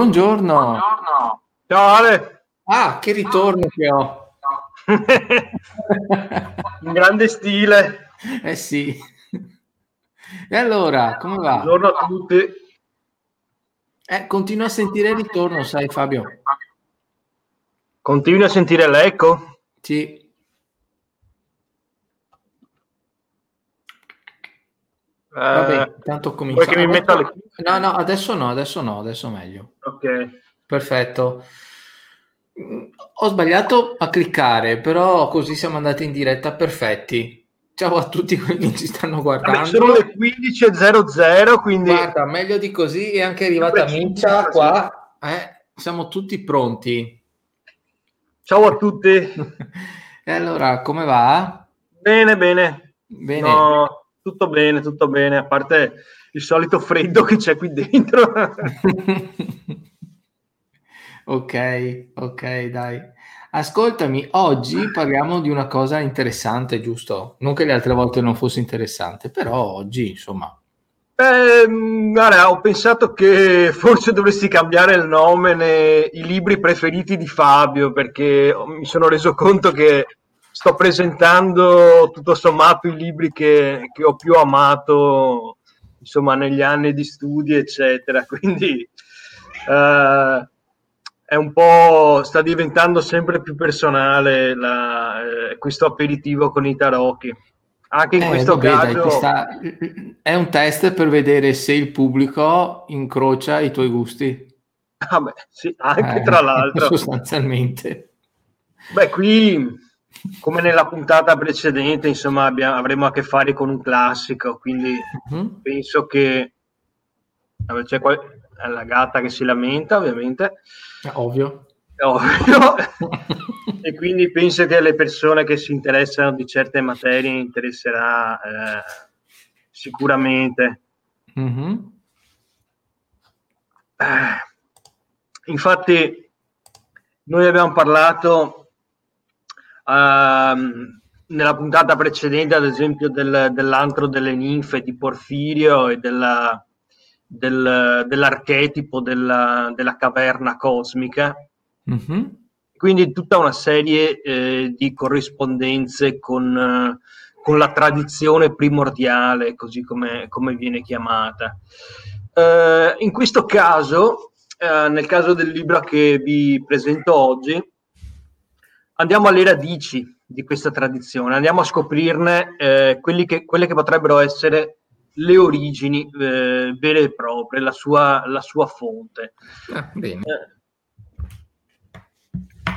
Buongiorno. Buongiorno. Ciao Ale. Ah, che ritorno che ho. In grande stile. Eh sì. E allora, come va? Buongiorno a tutti. Eh, continuo a sentire il ritorno, sai Fabio. Continui a sentire l'eco? Sì. Vabbè, tanto cominciamo. Vuoi che mi metta le... No, no, adesso no, adesso no, adesso meglio. Ok. Perfetto. Ho sbagliato a cliccare, però così siamo andati in diretta perfetti. Ciao a tutti quelli che ci stanno guardando. Vabbè, sono le 15.00, quindi... Guarda, meglio di così è anche arrivata Mincia qua. Eh, siamo tutti pronti. Ciao a tutti. e allora, come va? Bene, bene. Bene. No tutto bene, tutto bene, a parte il solito freddo che c'è qui dentro. ok, ok, dai. Ascoltami, oggi parliamo di una cosa interessante, giusto? Non che le altre volte non fosse interessante, però oggi, insomma. Eh, guarda, ho pensato che forse dovresti cambiare il nome nei libri preferiti di Fabio, perché mi sono reso conto che sto presentando tutto sommato i libri che, che, ho più amato insomma negli anni di studi eccetera. Quindi eh, è un po' sta diventando sempre più personale la, eh, questo aperitivo con i tarocchi. Anche in eh, questo vabbè, caso dai, sta... è un test per vedere se il pubblico incrocia i tuoi gusti. Ah beh, sì, anche eh, tra l'altro. sostanzialmente. Beh qui come nella puntata precedente, insomma, abbiamo, avremo a che fare con un classico, quindi uh-huh. penso che c'è qual- la gatta che si lamenta, ovviamente. Ovvio. Ovvio. e quindi penso che alle persone che si interessano di certe materie interesserà eh, sicuramente. Eh, infatti, noi abbiamo parlato Uh, nella puntata precedente, ad esempio, del, dell'antro delle ninfe di Porfirio e della, del, dell'archetipo della, della, caverna cosmica. Mm-hmm. Quindi tutta una serie eh, di corrispondenze con, eh, con, la tradizione primordiale, così come, come viene chiamata. Uh, in questo caso, uh, nel caso del libro che vi presento oggi, andiamo alle radici di questa tradizione, andiamo a scoprirne eh, che, quelle che potrebbero essere le origini eh, vere e proprie, la sua, la sua fonte. Ah, eh,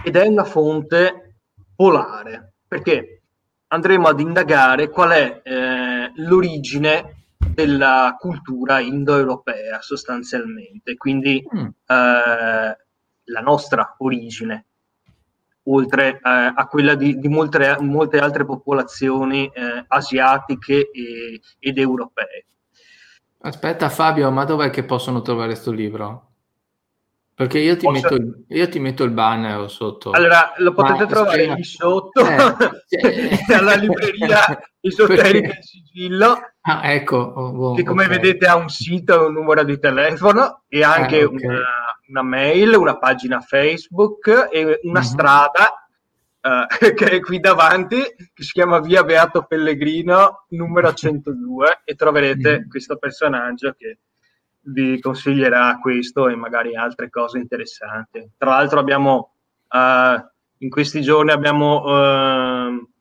ed è una fonte polare, perché andremo ad indagare qual è eh, l'origine della cultura indoeuropea sostanzialmente, quindi mm. Eh, la nostra origine oltre eh, a quella di, di molte, molte, altre popolazioni eh, asiatiche e, ed europee. Aspetta Fabio, ma dov'è che possono trovare questo libro? Perché io ti, Posso... metto, io ti, metto, il banner sotto. Allora, lo potete ma, trovare lì sotto, eh, alla libreria esoterica in sigillo. Ah, ecco. Oh, oh, che come okay. vedete ha un sito, un numero di telefono e anche eh, okay. una una mail, una pagina Facebook e una mm-hmm. strada uh, che è qui davanti, che si chiama Via Beato Pellegrino numero 102 e troverete mm-hmm. questo personaggio che vi consiglierà questo e magari altre cose interessanti. Tra l'altro abbiamo uh, in questi giorni abbiamo uh,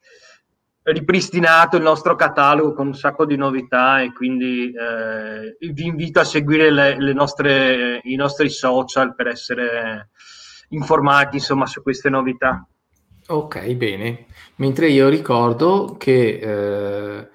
ripristinato il nostro catalogo con un sacco di novità e quindi eh, vi invito a seguire le, le nostre, i nostri social per essere informati insomma su queste novità. Ok, bene. Mentre io ricordo che eh,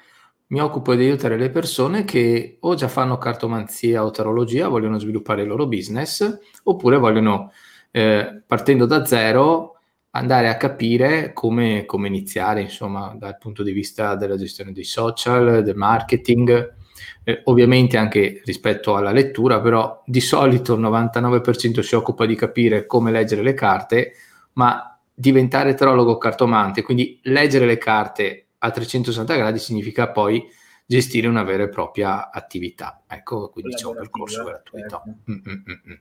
mi occupo di aiutare le persone che o già fanno cartomanzia o tarologia, vogliono sviluppare il loro business, oppure vogliono, eh, partendo da zero, andare a capire come, come, iniziare, insomma, dal punto di vista della gestione dei social, del marketing, eh, ovviamente anche rispetto alla lettura, però di solito il 99% si occupa di capire come leggere le carte, ma diventare trologo cartomante, quindi leggere le carte a 360 gradi significa poi gestire una vera e propria attività. Ecco, quindi c'è un percorso gratuito. Certo. Mm, mm, mm.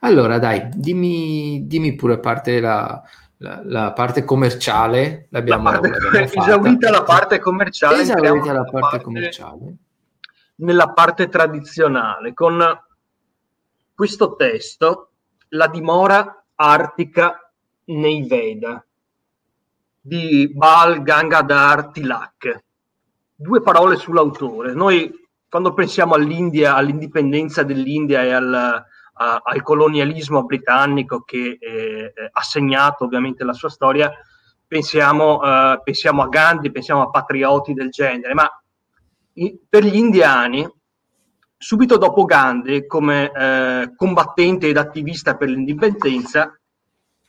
Allora, dai, dimmi, dimmi pure parte la, la, la, parte commerciale. L'abbiamo, la parte, l'abbiamo esaurita la parte commerciale. Esaurita la parte, parte commerciale. Nella parte tradizionale, con questo testo, la dimora artica nei Veda di Bal Gangadhar Tilak due parole sull'autore. Noi quando pensiamo all'India, all'indipendenza dell'India e al, a, al colonialismo britannico che eh, ha segnato ovviamente la sua storia, pensiamo, eh, pensiamo, a Gandhi, pensiamo a patrioti del genere, ma i, per gli indiani, subito dopo Gandhi, come eh, combattente ed attivista per l'indipendenza,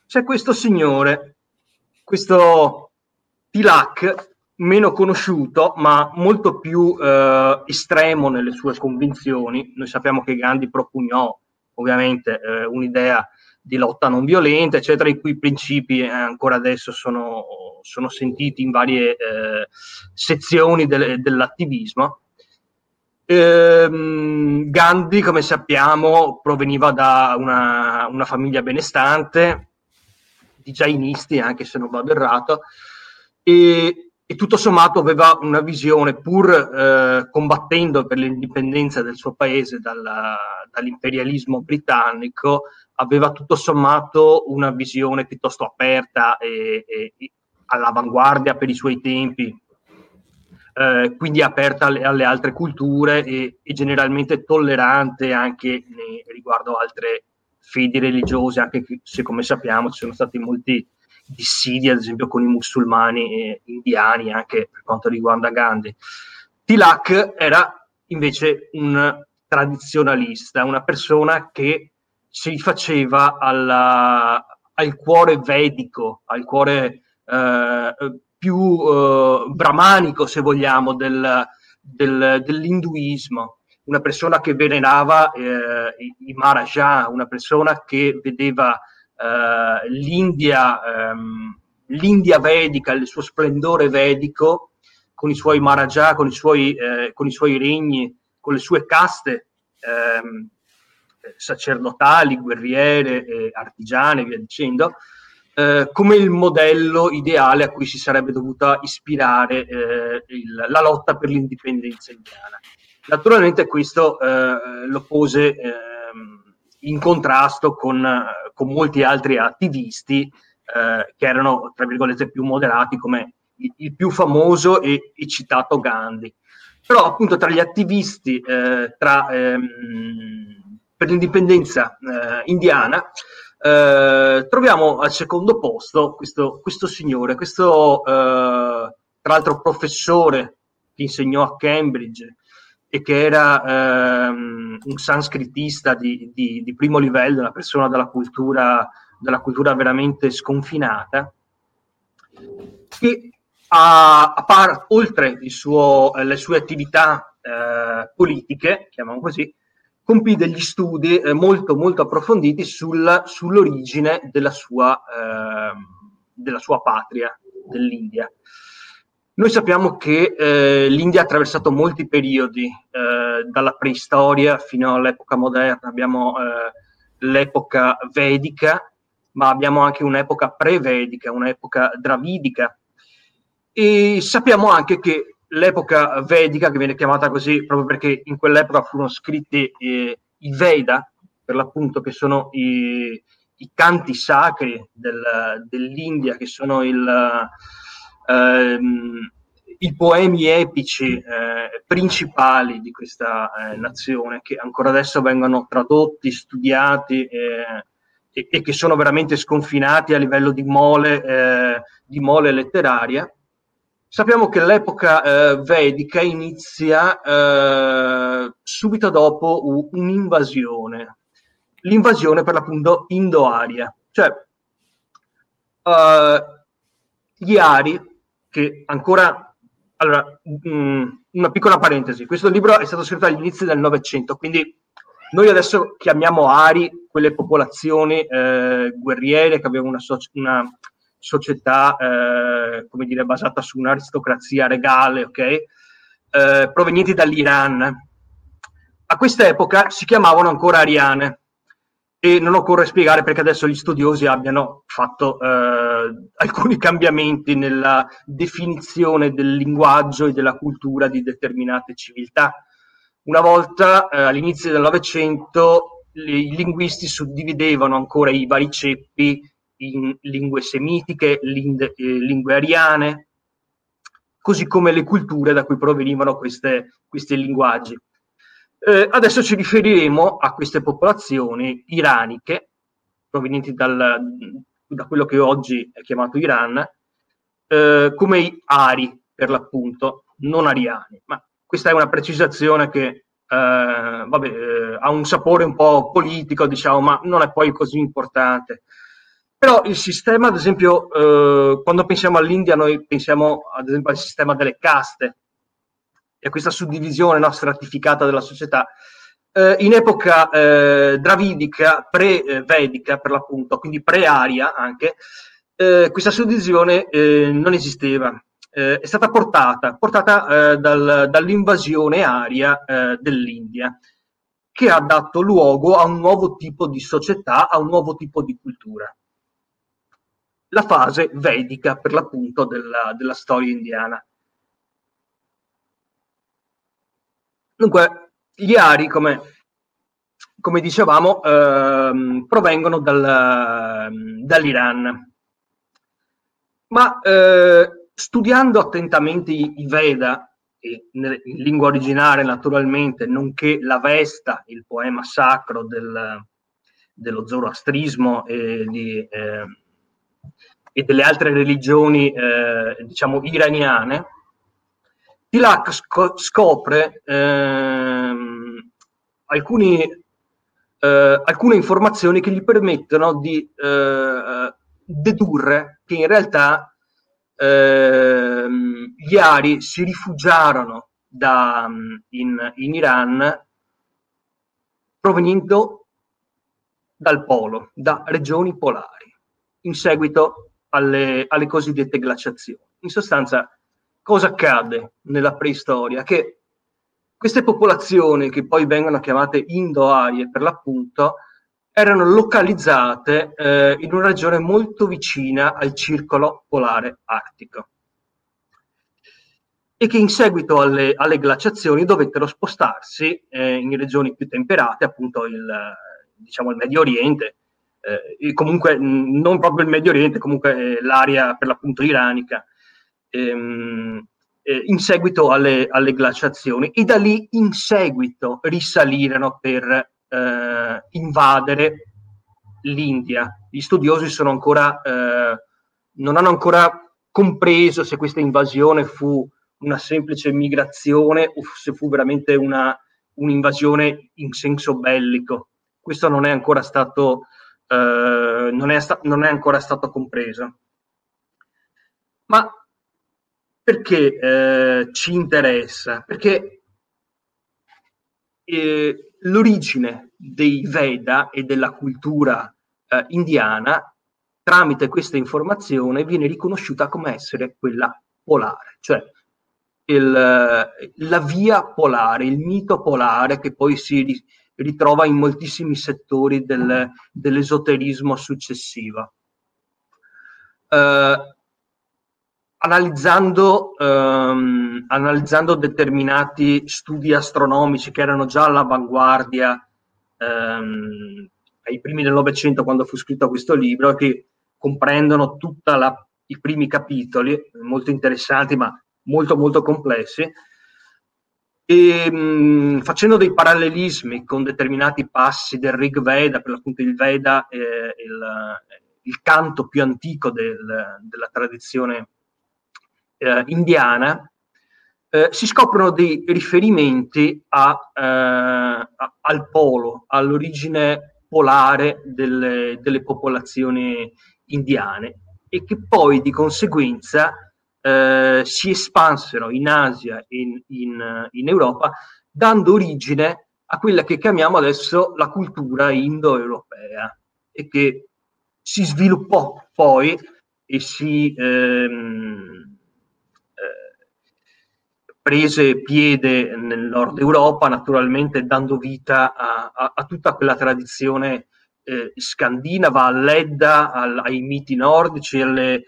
c'è questo signore, questo Tilak, meno conosciuto, ma molto più eh, estremo nelle sue convinzioni. Noi sappiamo che Gandhi propugnò ovviamente eh, un'idea di lotta non violenta, eccetera, i cui principi eh, ancora adesso sono, sono, sentiti in varie eh, sezioni del, dell'attivismo. Ehm, Gandhi, come sappiamo, proveniva da una, una famiglia benestante, di jainisti, anche se non vado errato, e e tutto sommato aveva una visione, pur eh, combattendo per l'indipendenza del suo paese dalla, dall'imperialismo britannico, aveva tutto sommato una visione piuttosto aperta e, e all'avanguardia per i suoi tempi, eh, quindi aperta alle, alle altre culture e, e, generalmente tollerante anche riguardo altre fedi religiose, anche se come sappiamo ci sono stati molti dissidi, ad esempio, con i musulmani indiani, anche per quanto riguarda Gandhi. Tilak era invece un tradizionalista, una persona che si faceva alla, al cuore vedico, al cuore eh, più eh, brahmanico, se vogliamo, del, del, dell'induismo. Una persona che venerava eh, i Maharaja, una persona che vedeva eh, l'India, ehm, l'India vedica, il suo splendore vedico, con i suoi Maharaja, con i suoi, eh, con i suoi regni, con le sue caste ehm, sacerdotali, guerriere, eh, artigiane, via dicendo, eh, come il modello ideale a cui si sarebbe dovuta ispirare eh, il, la lotta per l'indipendenza indiana. Naturalmente questo eh, lo pose ehm, in contrasto con, con molti altri attivisti eh, che erano, tra virgolette, più moderati, come il, il più famoso e, e, citato Gandhi. Però appunto tra gli attivisti eh, tra, ehm, per l'indipendenza eh, indiana eh, troviamo al secondo posto questo, questo signore, questo eh, tra l'altro professore che insegnò a Cambridge, e che era ehm, un sanscritista di, di, di, primo livello, una persona della cultura, della cultura veramente sconfinata, che a, a par, oltre suo, le sue attività eh, politiche, chiamiamo così, compì degli studi eh, molto, molto approfonditi sul, sull'origine della sua, eh, della sua patria, dell'India. Noi sappiamo che eh, l'India ha attraversato molti periodi, eh, dalla preistoria fino all'epoca moderna. Abbiamo eh, l'epoca vedica, ma abbiamo anche un'epoca pre-vedica, un'epoca dravidica. E sappiamo anche che l'epoca vedica, che viene chiamata così proprio perché in quell'epoca furono scritti eh, i Veda, per l'appunto che sono i, i canti sacri del, dell'India, che sono il ehm, i poemi epici eh, principali di questa eh, nazione, che ancora adesso vengono tradotti, studiati eh, e, e, che sono veramente sconfinati a livello di mole, eh, di mole letteraria. Sappiamo che l'epoca eh, vedica inizia eh, subito dopo un'invasione, l'invasione per l'appunto indo-aria, cioè gli Ari che ancora... Allora, mh, mm, una piccola parentesi, questo libro è stato scritto agli inizi del Novecento, quindi noi adesso chiamiamo Ari quelle popolazioni eh, guerriere che avevano una, so- una società, eh, come dire, basata su un'aristocrazia regale, ok? eh, provenienti dall'Iran. A questa epoca si chiamavano ancora ariane e non occorre spiegare perché adesso gli studiosi abbiano fatto eh, alcuni cambiamenti nella definizione del linguaggio e della cultura di determinate civiltà. Una volta, eh, all'inizio del Novecento, i linguisti suddividevano ancora i vari ceppi in lingue semitiche, linde, eh, lingue ariane, così come le culture da cui provenivano queste, questi linguaggi. Eh, adesso ci riferiremo a queste popolazioni iraniche, provenienti dal, da quello che oggi è chiamato Iran, eh, come ari, per l'appunto, non ariani. Ma questa è una precisazione che eh, vabbè, eh, ha un sapore un po' politico, diciamo, ma non è poi così importante. Però il sistema, ad esempio, eh, quando pensiamo all'India, noi pensiamo ad esempio al sistema delle caste e questa suddivisione no, stratificata della società. Eh, in epoca eh, dravidica, pre-vedica per l'appunto, quindi pre-aria anche, eh, questa suddivisione eh, non esisteva. Eh, è stata portata, portata dal, dall'invasione aria dell'India che ha dato luogo a un nuovo tipo di società, a un nuovo tipo di cultura la fase vedica, per l'appunto, della, della storia indiana. Dunque, gli Ari, come, come dicevamo, ehm, provengono dal, dall'Iran. Ma eh, studiando attentamente i, Veda, in lingua originale naturalmente, nonché la Vesta, il poema sacro del, dello zoroastrismo e di, eh, e delle altre religioni, eh, diciamo, iraniane, Tilak sc- scopre ehm, alcuni, eh, alcune informazioni che gli permettono di eh, dedurre che in realtà ehm, gli Ari si rifugiarono da, in, in Iran provenendo dal polo, da regioni polari. In seguito alle, alle cosiddette glaciazioni. In sostanza, cosa accade nella preistoria? Che queste popolazioni, che poi vengono chiamate Indo-Arie per l'appunto, erano localizzate eh, in una regione molto vicina al circolo polare artico e che in seguito alle, alle glaciazioni dovettero spostarsi eh, in regioni più temperate, appunto il, diciamo, il Medio Oriente, eh, comunque non proprio il Medio Oriente, comunque eh, l'area per l'appunto iranica, ehm, eh, in seguito alle, alle, glaciazioni e da lì in seguito risalirono per eh, invadere l'India. Gli studiosi sono ancora, eh, non hanno ancora compreso se questa invasione fu una semplice migrazione o se fu veramente una, un'invasione in senso bellico. Questo non è ancora stato eh, non, è sta- non, è ancora stato compreso. Ma perché eh, ci interessa? Perché eh, l'origine dei Veda e della cultura eh, indiana, tramite questa informazione, viene riconosciuta come essere quella polare, cioè il, la via polare, il mito polare che poi si ritrova in moltissimi settori del, dell'esoterismo successivo. Eh, analizzando, ehm, analizzando, determinati studi astronomici che erano già all'avanguardia ehm, ai primi del Novecento, quando fu scritto questo libro, che comprendono tutti i primi capitoli, molto interessanti ma molto molto complessi, e mh, facendo dei parallelismi con determinati passi del Rig Veda, per l'appunto il Veda è il, il canto più antico del, della tradizione eh, indiana, eh, si scoprono dei riferimenti a, eh, a, al polo, all'origine polare delle, delle popolazioni indiane e che poi di conseguenza eh, si espansero in Asia e in, in, in, Europa, dando origine a quella che chiamiamo adesso la cultura indoeuropea e che si sviluppò poi e si ehm, eh, prese piede nel nord Europa, naturalmente dando vita a, a, a tutta quella tradizione eh, scandinava, all'Edda, al, ai miti nordici, alle,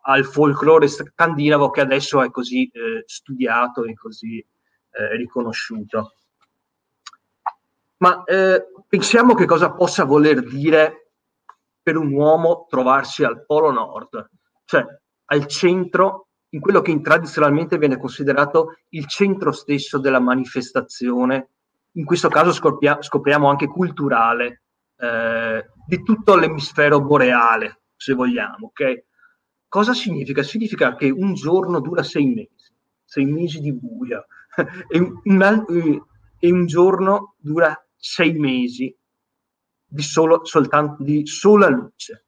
al folklore scandinavo che adesso è così eh, studiato e così eh, riconosciuto. Ma eh, pensiamo che cosa possa voler dire per un uomo trovarsi al Polo Nord, cioè al centro, in quello che tradizionalmente viene considerato il centro stesso della manifestazione, in questo caso scopria- scopriamo anche culturale, eh, di tutto l'emisfero boreale, se vogliamo. Okay? Cosa significa? Significa che un giorno dura sei mesi, sei mesi di buio, e, un, e un giorno dura sei mesi di, solo, soltanto, di sola luce.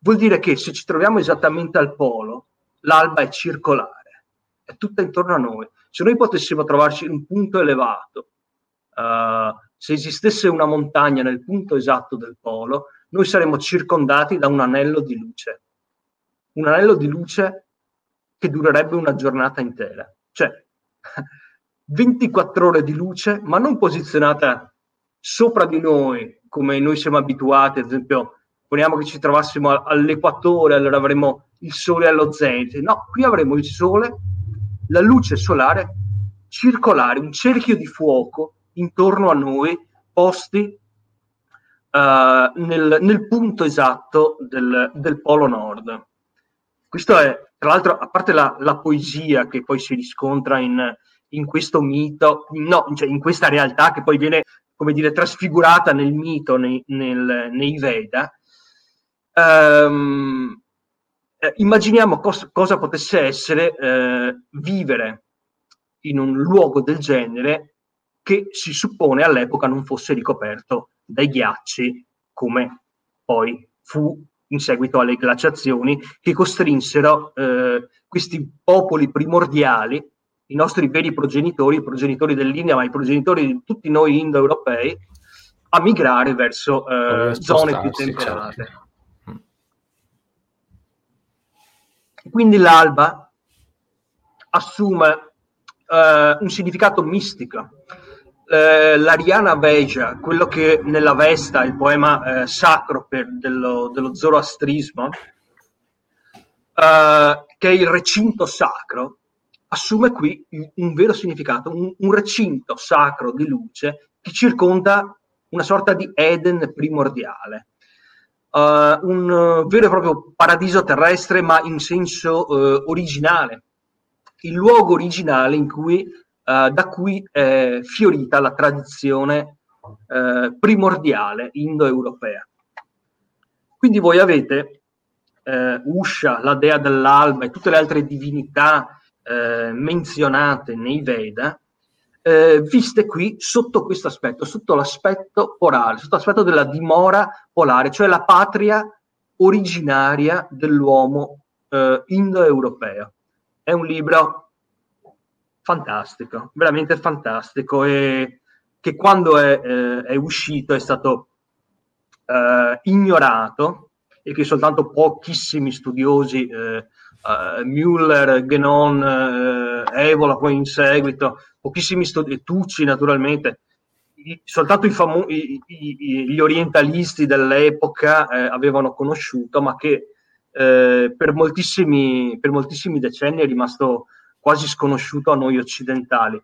Vuol dire che se ci troviamo esattamente al polo, l'alba è circolare, è tutta intorno a noi. Se noi potessimo trovarci in un punto elevato, uh, se esistesse una montagna nel punto esatto del polo, noi saremmo circondati da un anello di luce. Un anello di luce che durerebbe una giornata intera. Cioè, 24 ore di luce, ma non posizionata sopra di noi, come noi siamo abituati, ad esempio, poniamo che ci trovassimo all'equatore, allora avremo il sole allo zenit. No, qui avremo il sole, la luce solare circolare, un cerchio di fuoco intorno a noi, posti uh, nel, nel, punto esatto del, del, polo nord. Questo è, tra l'altro, a parte la, la poesia che poi si riscontra in, in questo mito, no, cioè in questa realtà che poi viene, come dire, trasfigurata nel mito, nei, nel, nei Veda, um, eh, immaginiamo cos- cosa potesse essere eh, vivere in un luogo del genere che si suppone all'epoca non fosse ricoperto dai ghiacci come poi fu in seguito alle glaciazioni che costrinsero eh, questi popoli primordiali i nostri veri progenitori, i progenitori dell'India, ma i progenitori di tutti noi indoeuropei, a migrare verso eh, zone più temperate. Certo. Quindi l'alba assume eh, un significato mistico. Eh, L'Ariana Veja, quello che nella Vesta, il poema eh, sacro per, dello, dello zoroastrismo, eh, che è il recinto sacro, assume qui un vero significato, un, un recinto sacro di luce che circonda una sorta di Eden primordiale. Uh, un vero e proprio paradiso terrestre, ma in senso uh, originale, il luogo originale in cui, uh, da cui è fiorita la tradizione primordiale indoeuropea. Quindi voi avete Usha, la dea dell'alba e tutte le altre divinità eh, menzionate nei Veda, eh, viste qui sotto questo aspetto, sotto l'aspetto polare, sotto l'aspetto della dimora polare, cioè la patria originaria dell'uomo eh, indoeuropeo. È un libro fantastico, veramente fantastico e che quando è, eh, è uscito è stato eh, ignorato e che soltanto pochissimi studiosi eh, uh, Müller, Genon, Evola poi in seguito, pochissimi studi, Tucci naturalmente, I, soltanto i famo- i, gli orientalisti dell'epoca eh, avevano conosciuto, ma che eh, per, moltissimi, per moltissimi decenni è rimasto quasi sconosciuto a noi occidentali,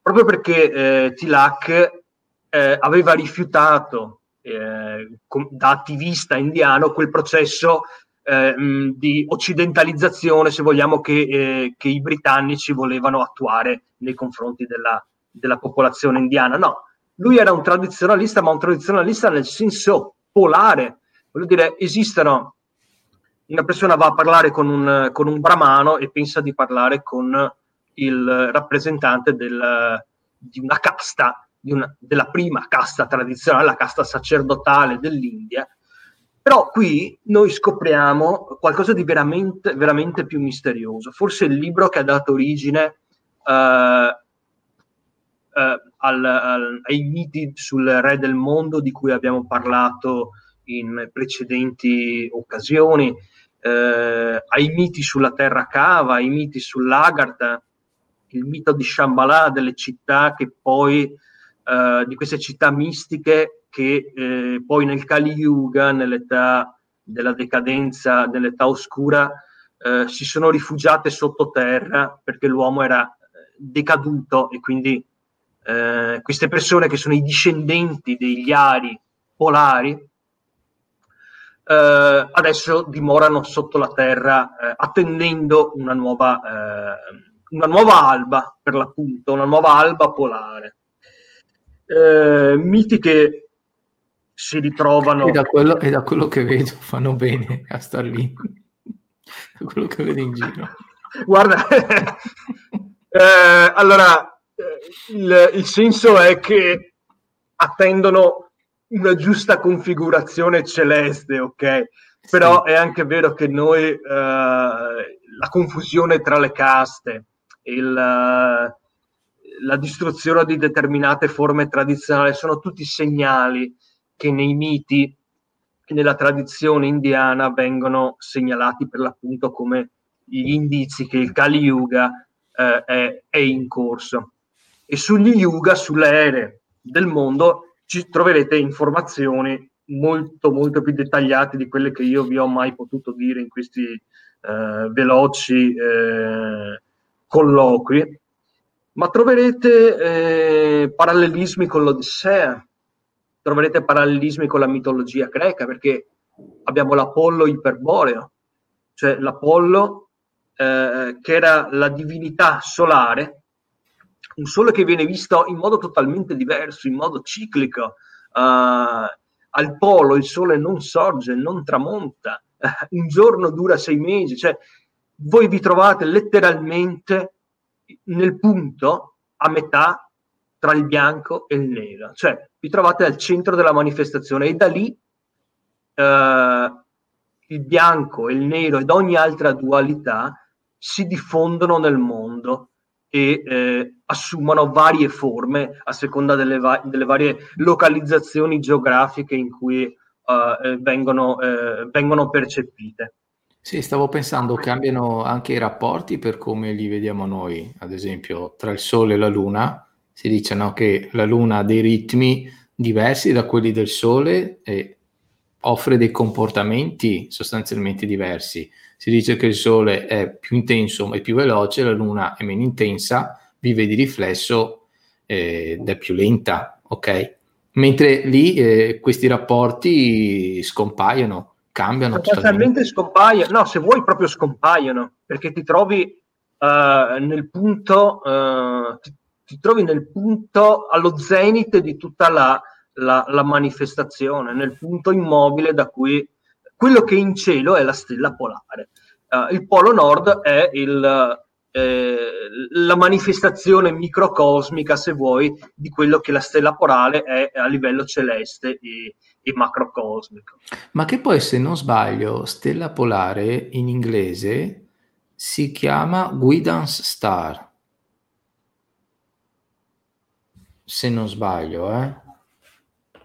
proprio perché eh, Tilak eh, aveva rifiutato eh, da attivista indiano quel processo eh, di occidentalizzazione, se vogliamo, che, eh, che, i britannici volevano attuare nei confronti della, della, popolazione indiana. No, lui era un tradizionalista, ma un tradizionalista nel senso polare. Voglio dire, esistono, una persona va a parlare con un, con un brahmano e pensa di parlare con il rappresentante del, di una casta, di una, della prima casta tradizionale, la casta sacerdotale dell'India, però qui noi scopriamo qualcosa di veramente, veramente più misterioso. Forse il libro che ha dato origine uh, uh, al, al, ai miti sul re del mondo di cui abbiamo parlato in precedenti occasioni, uh, ai miti sulla terra cava, ai miti sull'Agartha, il mito di Shambhala, delle città che poi, eh, di queste città mistiche che eh, poi nel Kali Yuga, nell'età della decadenza, nell'età oscura, eh, si sono rifugiate sottoterra perché l'uomo era eh, decaduto e quindi eh, queste persone che sono i discendenti degli ari polari eh, adesso dimorano sotto la terra eh, attendendo una nuova, eh, una nuova alba per l'appunto, una nuova alba polare. miti che si ritrovano. E da, quello, e da quello che vedo fanno bene a star lì, da quello che vedo in giro. Guarda, eh, allora il, il, senso è che attendono una giusta configurazione celeste, ok? Però sì. è anche vero che noi eh, la confusione tra le caste, il, la distruzione di determinate forme tradizionali sono tutti segnali che nei miti nella tradizione indiana vengono segnalati per l'appunto come gli indizi che il Kali Yuga eh, è, è, in corso. E sugli Yuga, sulle ere del mondo, ci troverete informazioni molto molto più dettagliate di quelle che io vi ho mai potuto dire in questi eh, veloci eh, colloqui, ma troverete eh, parallelismi con l'Odissea, troverete parallelismi con la mitologia greca, perché abbiamo l'Apollo iperboreo, cioè l'Apollo eh, che era la divinità solare, un sole che viene visto in modo totalmente diverso, in modo ciclico. Uh, al polo il sole non sorge, non tramonta, uh, un giorno dura sei mesi, cioè voi vi trovate letteralmente nel punto a metà tra il bianco e il nero, cioè vi trovate al centro della manifestazione e da lì uh, il bianco, il nero ed ogni altra dualità si diffondono nel mondo e eh, assumono varie forme a seconda delle, va- delle, varie localizzazioni geografiche in cui uh, vengono, eh, vengono percepite. Sì, stavo pensando cambiano anche i rapporti per come li vediamo noi, ad esempio tra il Sole e la Luna, si dice no, che la Luna ha dei ritmi diversi da quelli del Sole e offre dei comportamenti sostanzialmente diversi. Si dice che il Sole è più intenso e più veloce, la Luna è meno intensa, vive di riflesso eh, ed è più lenta, ok? Mentre lì eh, questi rapporti scompaiono, cambiano. Totalmente scompaiono, no, se vuoi proprio scompaiono, perché ti trovi uh, nel punto, uh, ti, ti trovi nel punto allo zenite di tutta la, la, la, manifestazione, nel punto immobile da cui quello che in cielo è la stella polare. Uh, il polo nord è il, eh, la manifestazione microcosmica, se vuoi, di quello che la stella polare è a livello celeste e, e macrocosmico. Ma che poi, se non sbaglio, stella polare in inglese si chiama Guidance Star. Se non sbaglio, eh.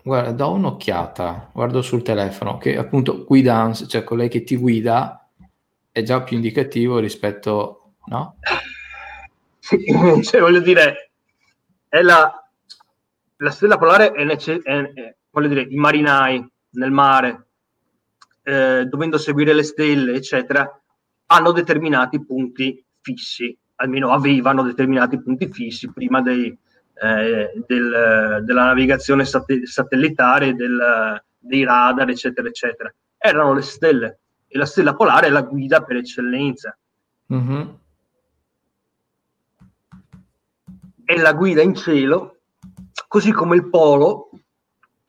Guarda, do un'occhiata, guardo sul telefono, che appunto guidance, cioè colei che ti guida, è già più indicativo rispetto, no? Cioè voglio dire, è la, la stella polare è, nece- è, è voglio dire, i marinai nel mare, eh, dovendo seguire le stelle, eccetera, hanno determinati punti fissi, almeno avevano determinati punti fissi prima dei, eh, del, della navigazione sat- satellitare, del, dei radar, eccetera, eccetera. Erano le stelle e la stella polare è la guida per eccellenza. Mm-hmm. È la guida in cielo, così come il polo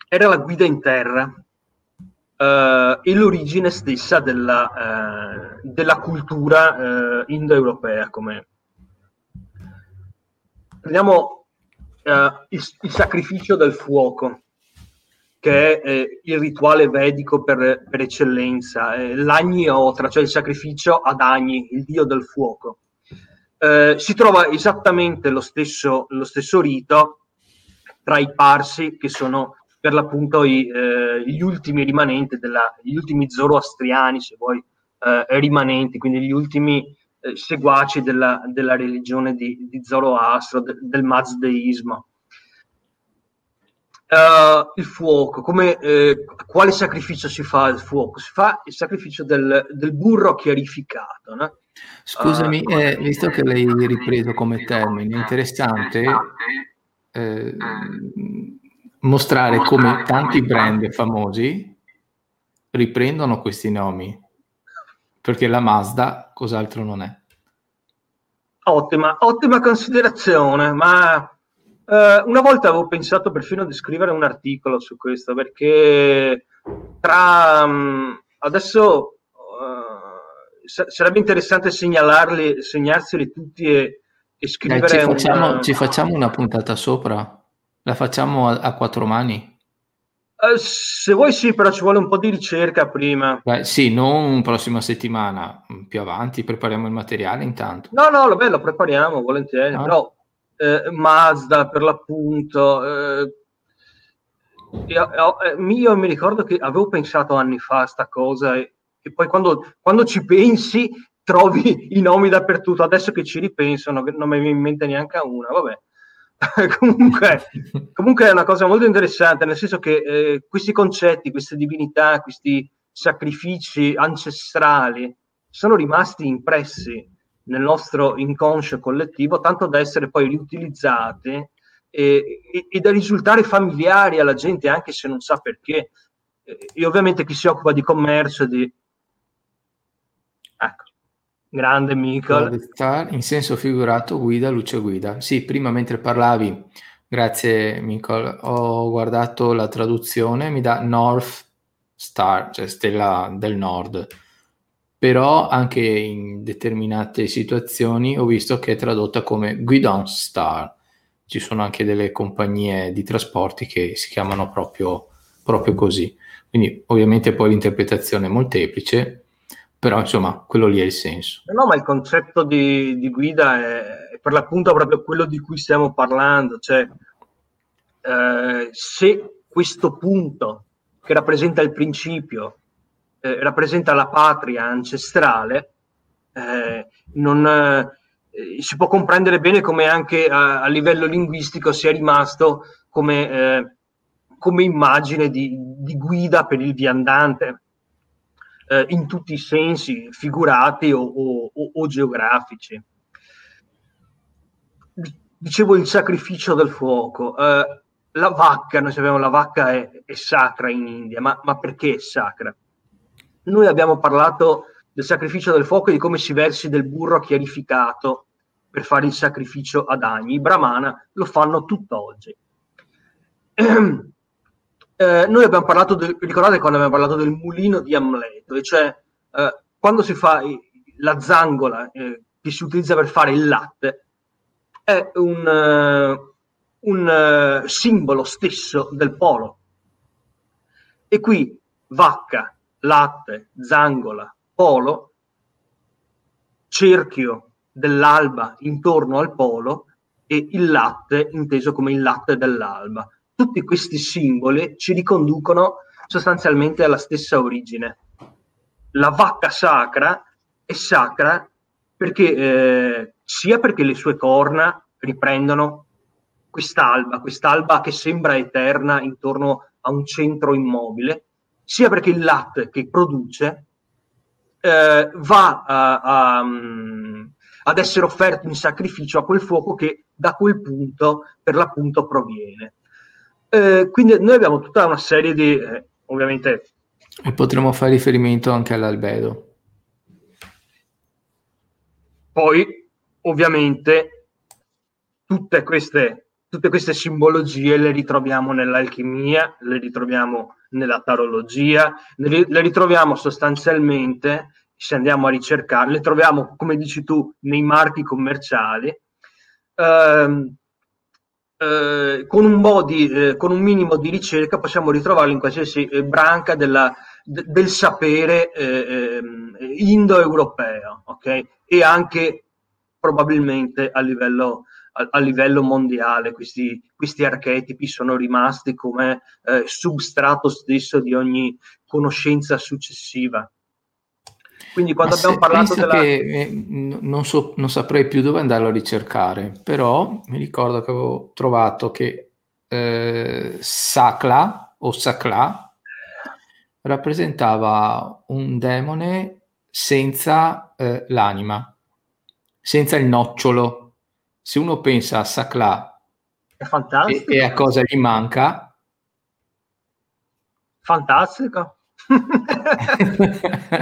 era la guida in terra uh, e l'origine stessa della, uh, della cultura uh, indoeuropea. Come... Prendiamo uh, il, il, sacrificio del fuoco, che è eh, il rituale vedico per, per eccellenza, eh, l'agni otra, cioè il sacrificio ad Agni, il dio del fuoco. Eh, si trova esattamente lo stesso, lo stesso, rito tra i parsi, che sono per l'appunto i, eh, gli ultimi rimanenti, della, gli ultimi zoroastriani, se vuoi, eh, rimanenti, quindi gli ultimi eh, seguaci della, della, religione di, di Zoroastro, de, del mazdeismo. Uh, il fuoco, come, eh, quale sacrificio si fa al fuoco? Si fa il sacrificio del, del burro chiarificato. No? Scusami, uh, eh, visto che l'hai ripreso come termine, è interessante eh, mostrare come tanti brand famosi riprendono questi nomi, perché la Mazda cos'altro non è. Ottima, ottima considerazione, ma Uh, una volta avevo pensato perfino di scrivere un articolo su questo perché tra um, adesso uh, sarebbe interessante segnalarli, segnarseli tutti e, e scrivere. Dai, ci, facciamo, una... ci, facciamo, una puntata sopra, la facciamo a, a quattro mani. Uh, se vuoi sì, però ci vuole un po' di ricerca prima. Beh, sì, non prossima settimana, più avanti, prepariamo il materiale intanto. No, no, vabbè, lo prepariamo volentieri, no. però eh, Mazda per l'appunto. Eh, io, io, mi ricordo che avevo pensato anni fa a sta cosa e, e poi quando, quando, ci pensi trovi i nomi dappertutto. Adesso che ci ripenso non, non mi viene in mente neanche una, vabbè. comunque, comunque, è una cosa molto interessante, nel senso che eh, questi concetti, queste divinità, questi sacrifici ancestrali sono rimasti impressi nel nostro inconscio collettivo, tanto da essere poi riutilizzate e, e, e, da risultare familiari alla gente, anche se non sa perché. E ovviamente chi si occupa di commercio, di... Grande Michael. In senso figurato, guida, luce guida. Sì, prima mentre parlavi, grazie Michael, ho guardato la traduzione, mi dà North Star, cioè stella del nord però anche in determinate situazioni ho visto che è tradotta come Guidon Star. Ci sono anche delle compagnie di trasporti che si chiamano proprio, proprio così. Quindi ovviamente poi l'interpretazione è molteplice, però insomma quello lì è il senso. No, ma il concetto di, di guida è, per l'appunto proprio quello di cui stiamo parlando, cioè eh, se questo punto che rappresenta il principio eh, rappresenta la patria ancestrale, eh, non, eh, si può comprendere bene come anche a, a livello linguistico sia rimasto come, eh, come immagine di, di, guida per il viandante eh, in tutti i sensi, figurati o, o, o geografici. Dicevo il sacrificio del fuoco. Eh, la vacca, noi sappiamo la vacca è, è sacra in India, ma, ma perché è sacra? Noi abbiamo parlato del sacrificio del fuoco e di come si versi del burro chiarificato per fare il sacrificio ad agni. I brahmana lo fanno tutt'oggi. Eh, noi abbiamo parlato, del, ricordate quando abbiamo parlato del mulino di Amleto, e cioè eh, quando si fa la zangola eh, che si utilizza per fare il latte, è un, uh, un uh, simbolo stesso del polo. E qui vacca, latte, zangola, polo, cerchio dell'alba intorno al polo e il latte inteso come il latte dell'alba. Tutti questi simboli ci riconducono sostanzialmente alla stessa origine. La vacca sacra è sacra perché, eh, sia perché le sue corna riprendono quest'alba, quest'alba che sembra eterna intorno a un centro immobile, sia perché il latte che produce eh, va a, a, ad essere offerto in sacrificio a quel fuoco che da quel punto per l'appunto proviene. Eh, quindi noi abbiamo tutta una serie di, eh, ovviamente... E potremmo fare riferimento anche all'albedo. Poi, ovviamente, tutte queste, tutte queste simbologie le ritroviamo nell'alchimia, le ritroviamo nella tarologia, le ritroviamo sostanzialmente, se andiamo a ricercarle, le troviamo, come dici tu, nei marchi commerciali, ehm, eh, con, un di, eh, con, un minimo di ricerca possiamo ritrovarlo in qualsiasi eh, branca della, de, del sapere eh, ehm, indoeuropeo, ok? E anche probabilmente a livello a livello mondiale questi, questi, archetipi sono rimasti come eh, substrato stesso di ogni conoscenza successiva. Quindi quando Ma abbiamo parlato della... che eh, non, so, non saprei più dove andarlo a ricercare, però mi ricordo che avevo trovato che eh, Sacla o Sacla rappresentava un demone senza eh, l'anima, senza il nocciolo. Se uno pensa a Sacla e, e a cosa gli manca, fantastico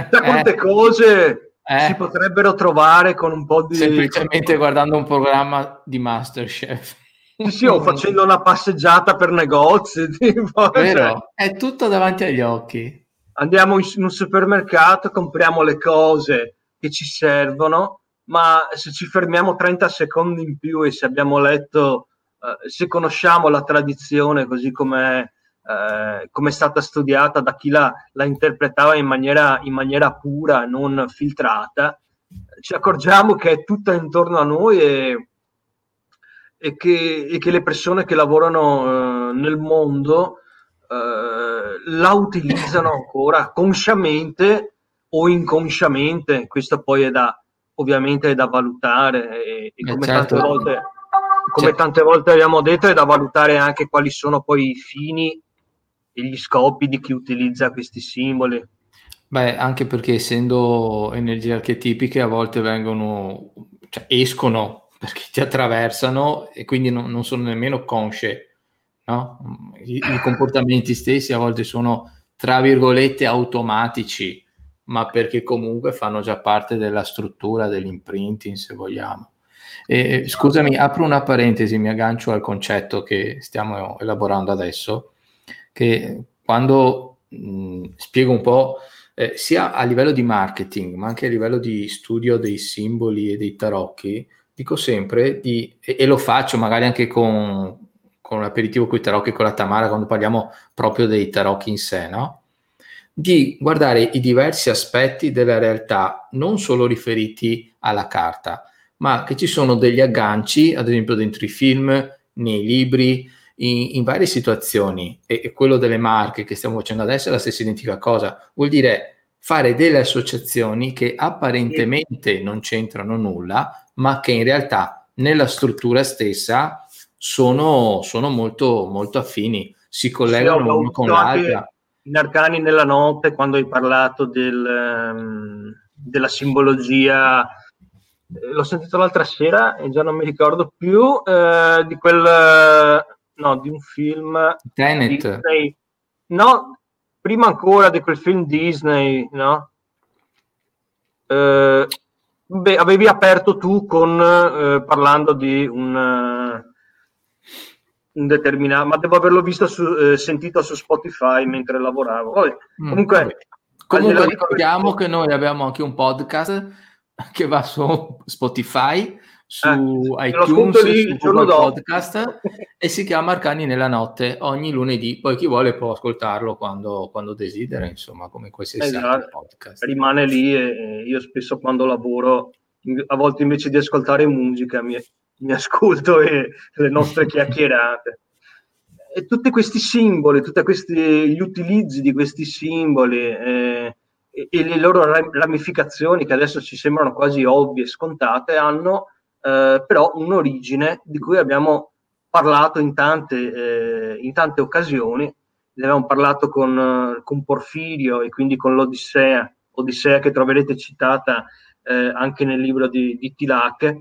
da quante eh, cose eh, si potrebbero trovare con un po' di... Semplicemente guardando un programma di Masterchef. Sì, sì, o facendo una passeggiata per negozi. Tipo, Vero, cioè. è tutto davanti agli occhi. Andiamo in un supermercato, compriamo le cose che ci servono, ma se ci fermiamo 30 secondi in più e se abbiamo letto, eh, se conosciamo la tradizione così come eh, come è stata studiata da chi la, la interpretava in maniera, in maniera, pura, non filtrata, ci accorgiamo che è tutta intorno a noi e, e, che, e che, le persone che lavorano eh, nel mondo eh, la utilizzano ancora consciamente o inconsciamente, questo poi è da ovviamente è da valutare e, e come certo. tante volte come certo. tante volte abbiamo detto, è da valutare anche quali sono poi i fini e gli scopi di chi utilizza questi simboli. Beh, anche perché essendo energie archetipiche a volte vengono, cioè escono perché ti attraversano e quindi non, non sono nemmeno consce, no? I, I, comportamenti stessi a volte sono, tra virgolette, automatici, ma perché comunque fanno già parte della struttura dell'imprinting, se vogliamo. E, scusami, apro una parentesi, mi aggancio al concetto che stiamo elaborando adesso che quando mh, spiego un po' eh, sia a livello di marketing ma anche a livello di studio dei simboli e dei tarocchi, dico sempre di, e, e lo faccio magari anche con, con l'aperitivo con i tarocchi e con la Tamara quando parliamo proprio dei tarocchi in sé, no? di guardare i diversi aspetti della realtà, non solo riferiti alla carta, ma che ci sono degli agganci, ad esempio dentro i film, nei libri, in, in varie situazioni, e, e, quello delle marche che stiamo facendo adesso è la stessa identica cosa, vuol dire fare delle associazioni che apparentemente non c'entrano nulla, ma che in realtà nella struttura stessa sono, sono molto, molto affini, si collegano sì, uno con l'altra. In Arcani nella notte, quando hai parlato del, um, della simbologia eh, l'ho sentito l'altra sera e già non mi ricordo più eh, di quel no, di un film Tenet. Disney. No, prima ancora di quel film Disney, no? Eh, beh, avevi aperto tu con eh, parlando di un, uh, un, determinato, ma devo averlo visto su, eh, sentito su Spotify mentre lavoravo. Vabbè, mm, comunque, comunque ricordiamo che noi abbiamo anche un podcast che va su Spotify su eh, iTunes, lì, su Google Podcast e si chiama Arcani nella notte ogni lunedì. Poi chi vuole può ascoltarlo quando, quando desidera, insomma, come qualsiasi esatto. altro podcast. Rimane lì e io spesso quando lavoro, a volte invece di ascoltare musica, mi, mi ascolto e, le nostre chiacchierate. E tutti questi simboli, tutti gli utilizzi di questi simboli eh, e, e le loro ramificazioni, che adesso ci sembrano quasi ovvie e scontate, hanno eh, però un'origine di cui abbiamo parlato in tante, eh, in tante occasioni, ne abbiamo parlato con, con, Porfirio e quindi con l'Odissea, Odissea che troverete citata eh, anche nel libro di, di Tilak,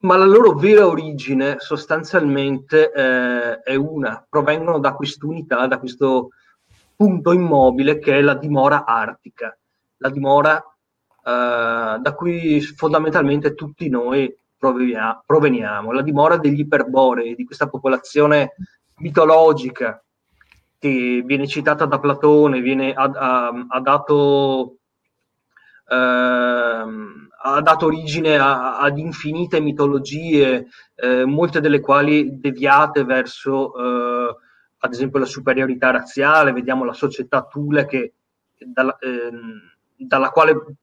ma la loro vera origine sostanzialmente eh, è una, provengono da quest'unità, da questo punto immobile che è la dimora artica, la dimora eh, da cui fondamentalmente tutti noi proveniamo, la dimora degli iperborei, di questa popolazione mitologica che viene citata da Platone, viene, ha, ha, ha, dato, eh, ha dato origine a, ad infinite mitologie, eh, molte delle quali deviate verso, eh, ad esempio, la superiorità razziale. Vediamo la società Tule che, dalla, ehm, dalla quale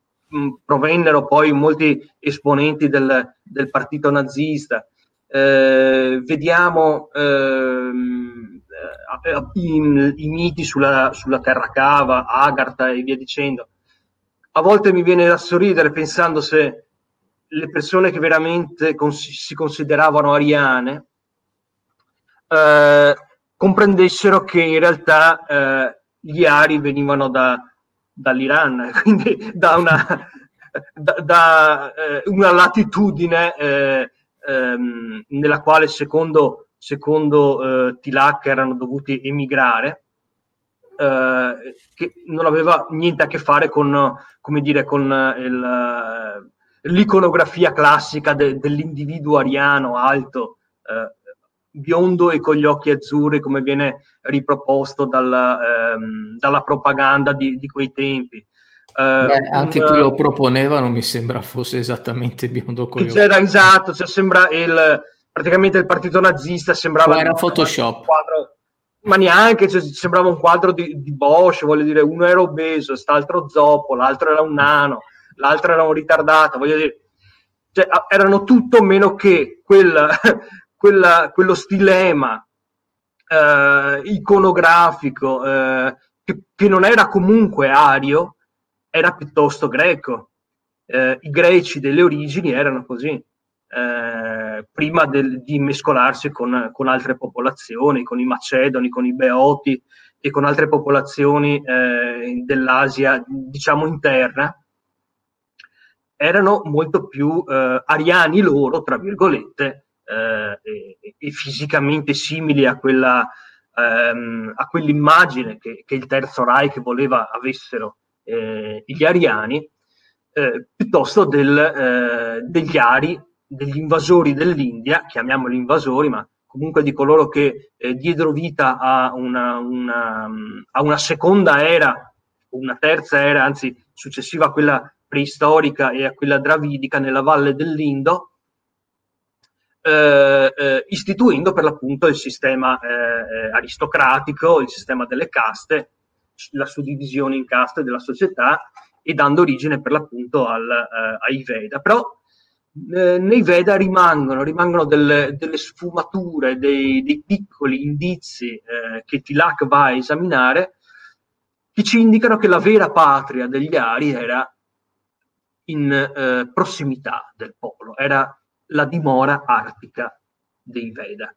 provennero poi molti esponenti del, del partito nazista. Eh, vediamo ehm, eh, i, i, miti sulla, sulla terra cava, Agartha e via dicendo. a volte mi viene da sorridere pensando se le persone che veramente cons- si consideravano ariane eh, comprendessero che in realtà eh, gli ari venivano da, dall'Iran, quindi da una, da, da, eh, una latitudine eh, ehm, nella quale secondo, secondo eh, Tilak erano dovuti emigrare, eh, che non aveva niente a che fare con, dire, con il, l'iconografia classica de, dell'individuo ariano alto, eh, biondo e con gli occhi azzurri, come viene riproposto dalla, ehm, dalla propaganda di, di, quei tempi. Uh, Beh, anche un, chi lo proponeva non mi sembra fosse esattamente biondo con C'era esatto, cioè sembra il, praticamente il partito nazista sembrava... era Photoshop. Quadro, ma neanche, cioè, sembrava un quadro di, di Bosch, voglio dire, uno era obeso, quest'altro zoppo, l'altro era un nano, l'altro era un ritardato, voglio dire, cioè, erano tutto meno che quel, quella, quello stilema eh, iconografico eh, che, che, non era comunque ario, era piuttosto greco. Eh, I greci delle origini erano così, eh, prima del, di mescolarsi con, con, altre popolazioni, con i macedoni, con i beoti e con altre popolazioni eh, dell'Asia, diciamo interna, erano molto più eh, ariani loro, tra virgolette, eh, e, e, fisicamente simili a, quella, ehm, a quell'immagine che, che, il Terzo Reich voleva avessero eh, gli ariani, eh, piuttosto del, eh, degli ari, degli invasori dell'India, chiamiamoli invasori, ma comunque di coloro che eh, diedero vita a una, una, a una seconda era, una terza era, anzi successiva a quella preistorica e a quella dravidica nella valle dell'Indo, eh, eh, istituendo per l'appunto il sistema eh, eh, aristocratico, il sistema delle caste, la suddivisione in caste della società e dando origine per l'appunto al, eh, ai Veda. Però nei Veda rimangono, rimangono delle, delle sfumature, dei, dei, piccoli indizi che Tilak va a esaminare che ci indicano che la vera patria degli Ari era in prossimità del polo, era la dimora artica dei Veda.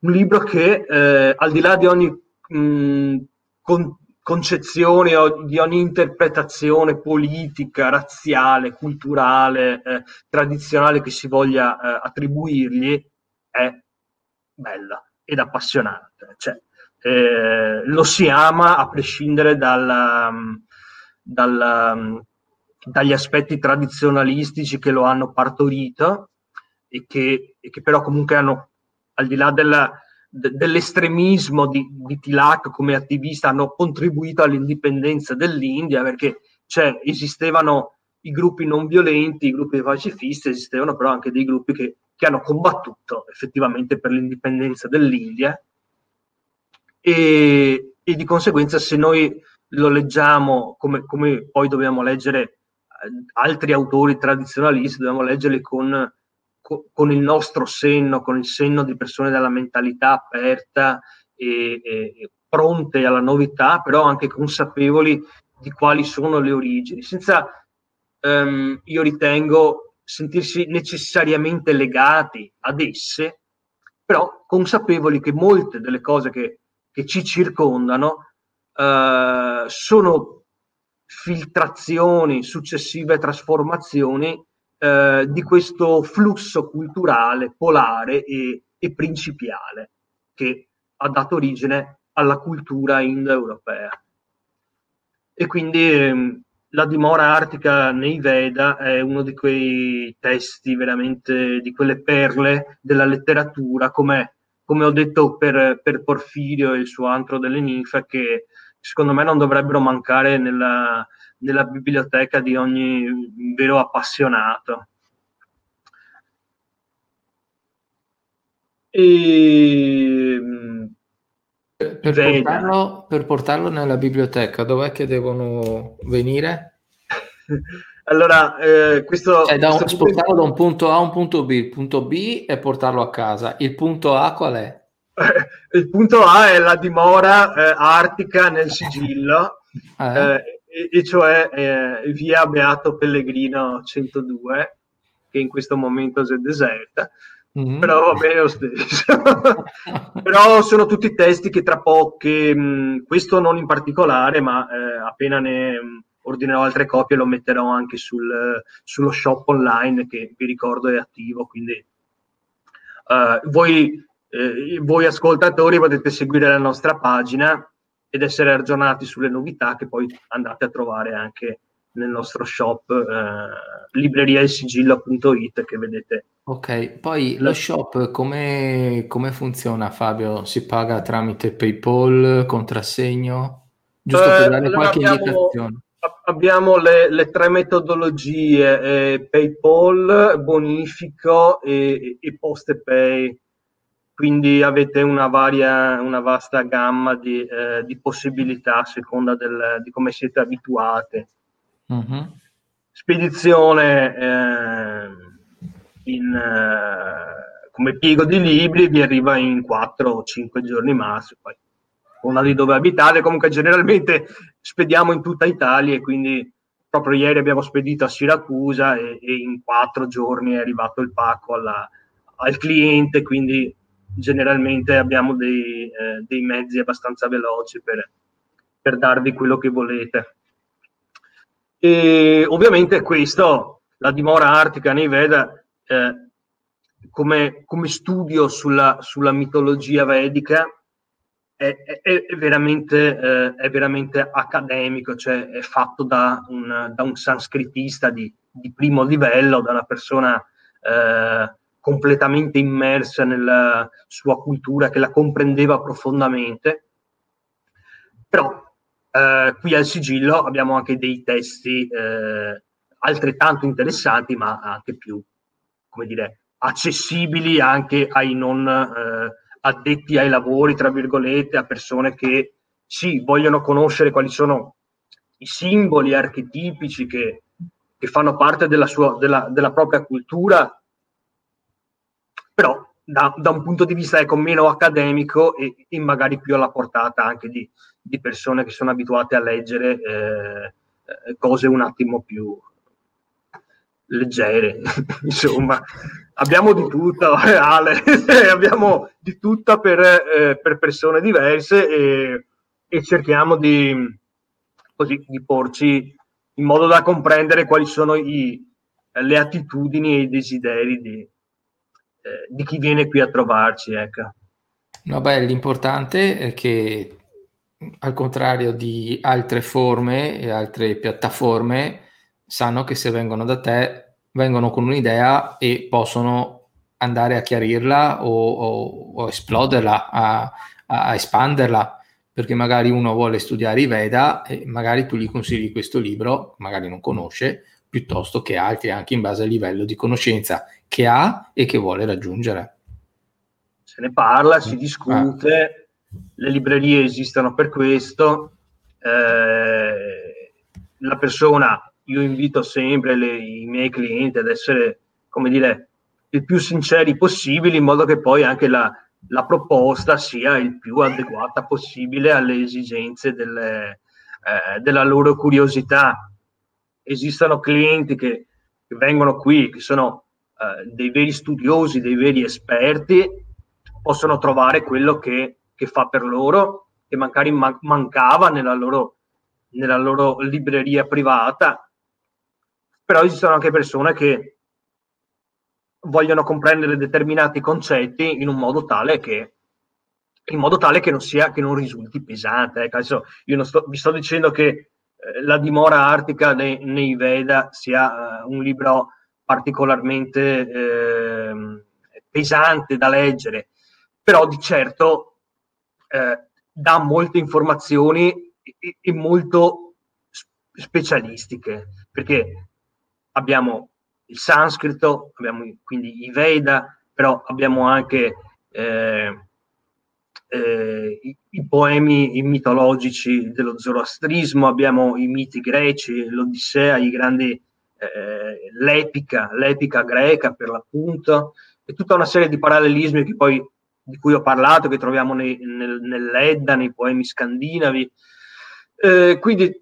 Un libro che, eh, al di là di ogni mh, con, concezione o di ogni interpretazione politica, razziale, culturale, eh, tradizionale che si voglia eh, attribuirgli, è bella ed appassionante. Cioè, eh, lo si ama a prescindere dalla, dalla, dagli aspetti tradizionalistici che lo hanno partorito e che, e che però comunque hanno, al di là della, de, dell'estremismo di, di, Tilak come attivista, hanno contribuito all'indipendenza dell'India perché cioè, esistevano i gruppi non violenti, i gruppi pacifisti, esistevano però anche dei gruppi che, che hanno combattuto effettivamente per l'indipendenza dell'India. E, e di conseguenza se noi lo leggiamo come, come poi dobbiamo leggere eh, altri autori tradizionalisti, dobbiamo leggerli con con il nostro senno, con il senno di persone dalla mentalità aperta e, e, pronte alla novità, però anche consapevoli di quali sono le origini, senza, um, io ritengo, sentirsi necessariamente legati ad esse, però consapevoli che molte delle cose che, che ci circondano uh, sono filtrazioni, successive trasformazioni eh, di questo flusso culturale polare e, e principiale che ha dato origine alla cultura indoeuropea. E quindi ehm, la dimora artica nei Veda è uno di quei testi veramente, di quelle perle della letteratura, come, come ho detto per, per, Porfirio e il suo antro delle ninfe, che secondo me non dovrebbero mancare nella, nella biblioteca di ogni vero appassionato. E, per, portarlo, per portarlo nella biblioteca, dov'è che devono venire? allora, eh, questo, cioè, da un, questo spostarlo da un punto A a un punto B, il punto B è portarlo a casa, il punto A qual è? il punto A è la dimora eh, artica nel sigillo, eh. eh e, e cioè eh, via Beato Pellegrino 102, che in questo momento è deserta, mm-hmm. però va bene lo stesso. però sono tutti testi che tra poco, mh, questo non in particolare, ma eh, appena ne mh, ordinerò altre copie lo metterò anche sul, sullo shop online che vi ricordo è attivo, quindi uh, voi, eh, voi ascoltatori potete seguire la nostra pagina ed essere aggiornati sulle novità che poi andate a trovare anche nel nostro shop eh, libreriaesigillo.it che vedete. Ok, poi lo shop come, come, funziona Fabio? Si paga tramite PayPal, contrassegno? Giusto per eh, dare qualche abbiamo, indicazione. Abbiamo le, le tre metodologie, eh, PayPal, bonifico e, e PostePay quindi avete una, varia, una vasta gamma di, eh, di possibilità a seconda del, di come siete abituate. Mm-hmm. Spedizione eh, in, eh, come piego di libri vi arriva in 4 o 5 giorni massimo, poi una di dove abitate, comunque generalmente spediamo in tutta Italia e quindi proprio ieri abbiamo spedito a Siracusa e, e in 4 giorni è arrivato il pacco alla, al cliente, quindi generalmente abbiamo dei, eh, dei mezzi abbastanza veloci per, per, darvi quello che volete. E ovviamente questo, la dimora artica nei Veda, eh, come, come, studio sulla, sulla, mitologia vedica, è, è, è, veramente, eh, è, veramente, accademico, cioè è fatto da un, da un sanscritista di, di, primo livello, da una persona eh, completamente immersa nella sua cultura, che la comprendeva profondamente. Però eh, qui al sigillo abbiamo anche dei testi eh, altrettanto interessanti, ma anche più, come dire, accessibili anche ai non eh, addetti ai lavori, tra virgolette, a persone che sì, vogliono conoscere quali sono i simboli archetipici che, che fanno parte della, sua, della, della propria cultura però da, da, un punto di vista ecco, meno accademico e, e, magari più alla portata anche di, di persone che sono abituate a leggere eh, cose un attimo più leggere. Insomma, abbiamo di tutto, Ale, abbiamo di tutto per, eh, per persone diverse e, e cerchiamo di, così, di porci in modo da comprendere quali sono i, le attitudini e i desideri di, eh, di chi viene qui a trovarci. Ecco. No, beh, l'importante è che al contrario di altre forme e altre piattaforme, sanno che se vengono da te vengono con un'idea e possono andare a chiarirla o, o, o esploderla, a, a, espanderla, perché magari uno vuole studiare i Veda e magari tu gli consigli questo libro, magari non conosce, piuttosto che altri anche in base al livello di conoscenza che ha e che vuole raggiungere. Se ne parla, si discute, ah. le librerie esistono per questo, eh, la persona, io invito sempre le, i miei clienti ad essere, come dire, il più sinceri possibili in modo che poi anche la, la proposta sia il più adeguata possibile alle esigenze delle, eh, della loro curiosità esistono clienti che, che vengono qui, che sono eh, dei veri studiosi, dei veri esperti, possono trovare quello che, che fa per loro, che magari man- mancava nella loro, nella loro libreria privata. Però esistono anche persone che vogliono comprendere determinati concetti in un modo tale che in modo tale che non sia che non risulti pesante. Ecco, adesso io non sto, vi sto dicendo che eh, la dimora artica nei, nei Veda sia uh, un libro particolarmente eh, pesante da leggere, però di certo eh, dà molte informazioni e, e molto specialistiche, perché abbiamo il sanscrito, abbiamo quindi i Veda, però abbiamo anche eh, eh, i, i, poemi mitologici dello zoroastrismo, abbiamo i miti greci, l'Odissea, i grandi, eh, l'epica, l'epica greca per l'appunto, e tutta una serie di parallelismi che poi, di cui ho parlato, che troviamo nei, nel, nell'Edda, nei poemi scandinavi. Eh, quindi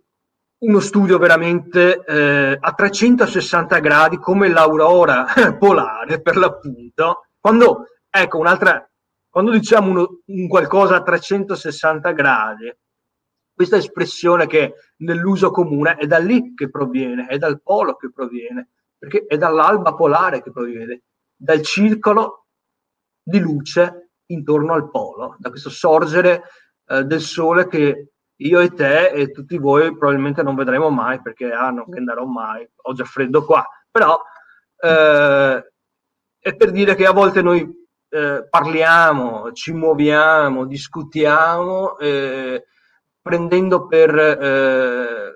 uno studio veramente eh, a 360 gradi come l'aurora polare per l'appunto. Quando, ecco, un'altra, quando diciamo uno, un qualcosa a 360 gradi, questa espressione che nell'uso comune è da lì che proviene, è dal polo che proviene, perché è dall'alba polare che proviene, dal circolo di luce intorno al polo, da questo sorgere eh, del sole che io e te e tutti voi probabilmente non vedremo mai perché ah, non andrò mai, ho già freddo qua, però eh, è per dire che a volte noi eh, parliamo, ci muoviamo, discutiamo, eh, prendendo per eh,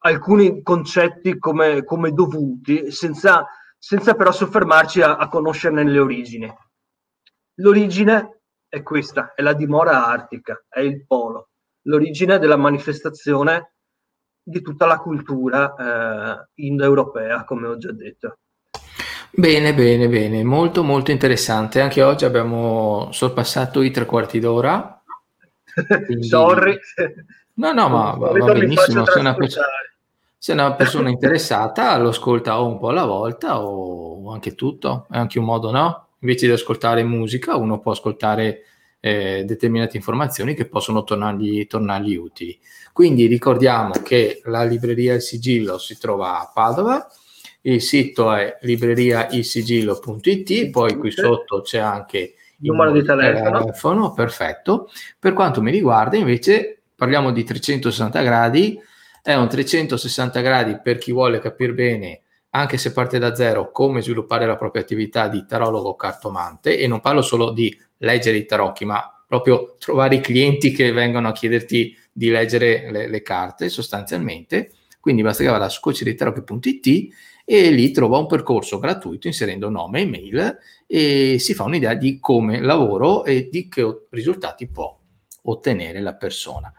alcuni concetti come, come dovuti, senza, senza, però soffermarci a, a conoscerne le origini. L'origine è questa, è la dimora artica, è il polo l'origine della manifestazione di tutta la cultura eh, indoeuropea, come ho già detto. Bene, bene, bene, molto molto interessante. Anche oggi abbiamo sorpassato i tre quarti d'ora. Quindi... Sorry. No, no, ma va, va benissimo. Se una, persona, se una persona interessata lo ascolta o un po' alla volta o anche tutto, è anche un modo, no? Invece di ascoltare musica, uno può ascoltare eh, determinate informazioni che possono tornargli, tornargli utili. Quindi ricordiamo che la libreria Il Sigillo si trova a Padova, il sito è libreriaisigillo.it, poi qui sotto c'è anche numero di telefono. telefono. Perfetto. Per quanto mi riguarda, invece, parliamo di 360 gradi, è un 360 gradi per chi vuole capire bene, anche se parte da zero, come sviluppare la propria attività di tarologo cartomante, e non parlo solo di leggere i tarocchi, ma proprio trovare i clienti che vengono a chiederti di leggere le, le carte sostanzialmente. Quindi basta che vada su coachditarocchi.it e lì trova un percorso gratuito inserendo nome e mail e si fa un'idea di come lavoro e di che risultati può ottenere la persona.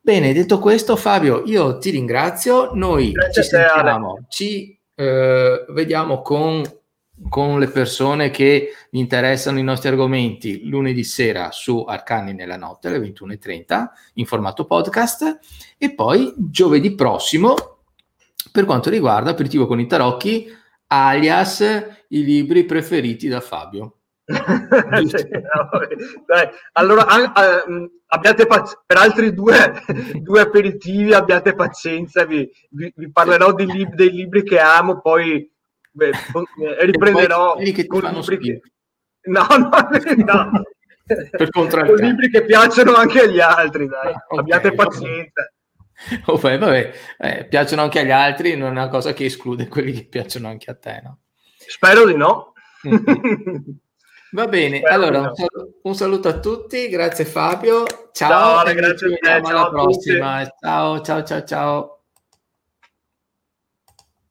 Bene, detto questo, Fabio, io ti ringrazio. Noi Grazie ci sentiamo, ci eh, vediamo con con le persone che interessano i nostri argomenti lunedì sera su Arcani nella notte alle 21.30 in formato podcast e poi giovedì prossimo per quanto riguarda Aperitivo con i Tarocchi alias i libri preferiti da Fabio. Dai, allora uh, abbiate pazienza per altri due, due, aperitivi abbiate pazienza vi, vi, vi parlerò lib- dei libri che amo poi Beh, eh, riprenderò quelli che ti fanno che... No, no, no. per con libri che piacciono anche agli altri, dai. Ah, okay, abbiate pazienza. Beh, vabbè, eh, piacciono anche agli altri, non è una cosa che esclude quelli che piacciono anche a te, no? Spero di no. Mm-hmm. Va bene, Spero allora no. un, saluto, a tutti, grazie Fabio, ciao, ciao grazie a te, alla prossima, ciao ciao ciao ciao.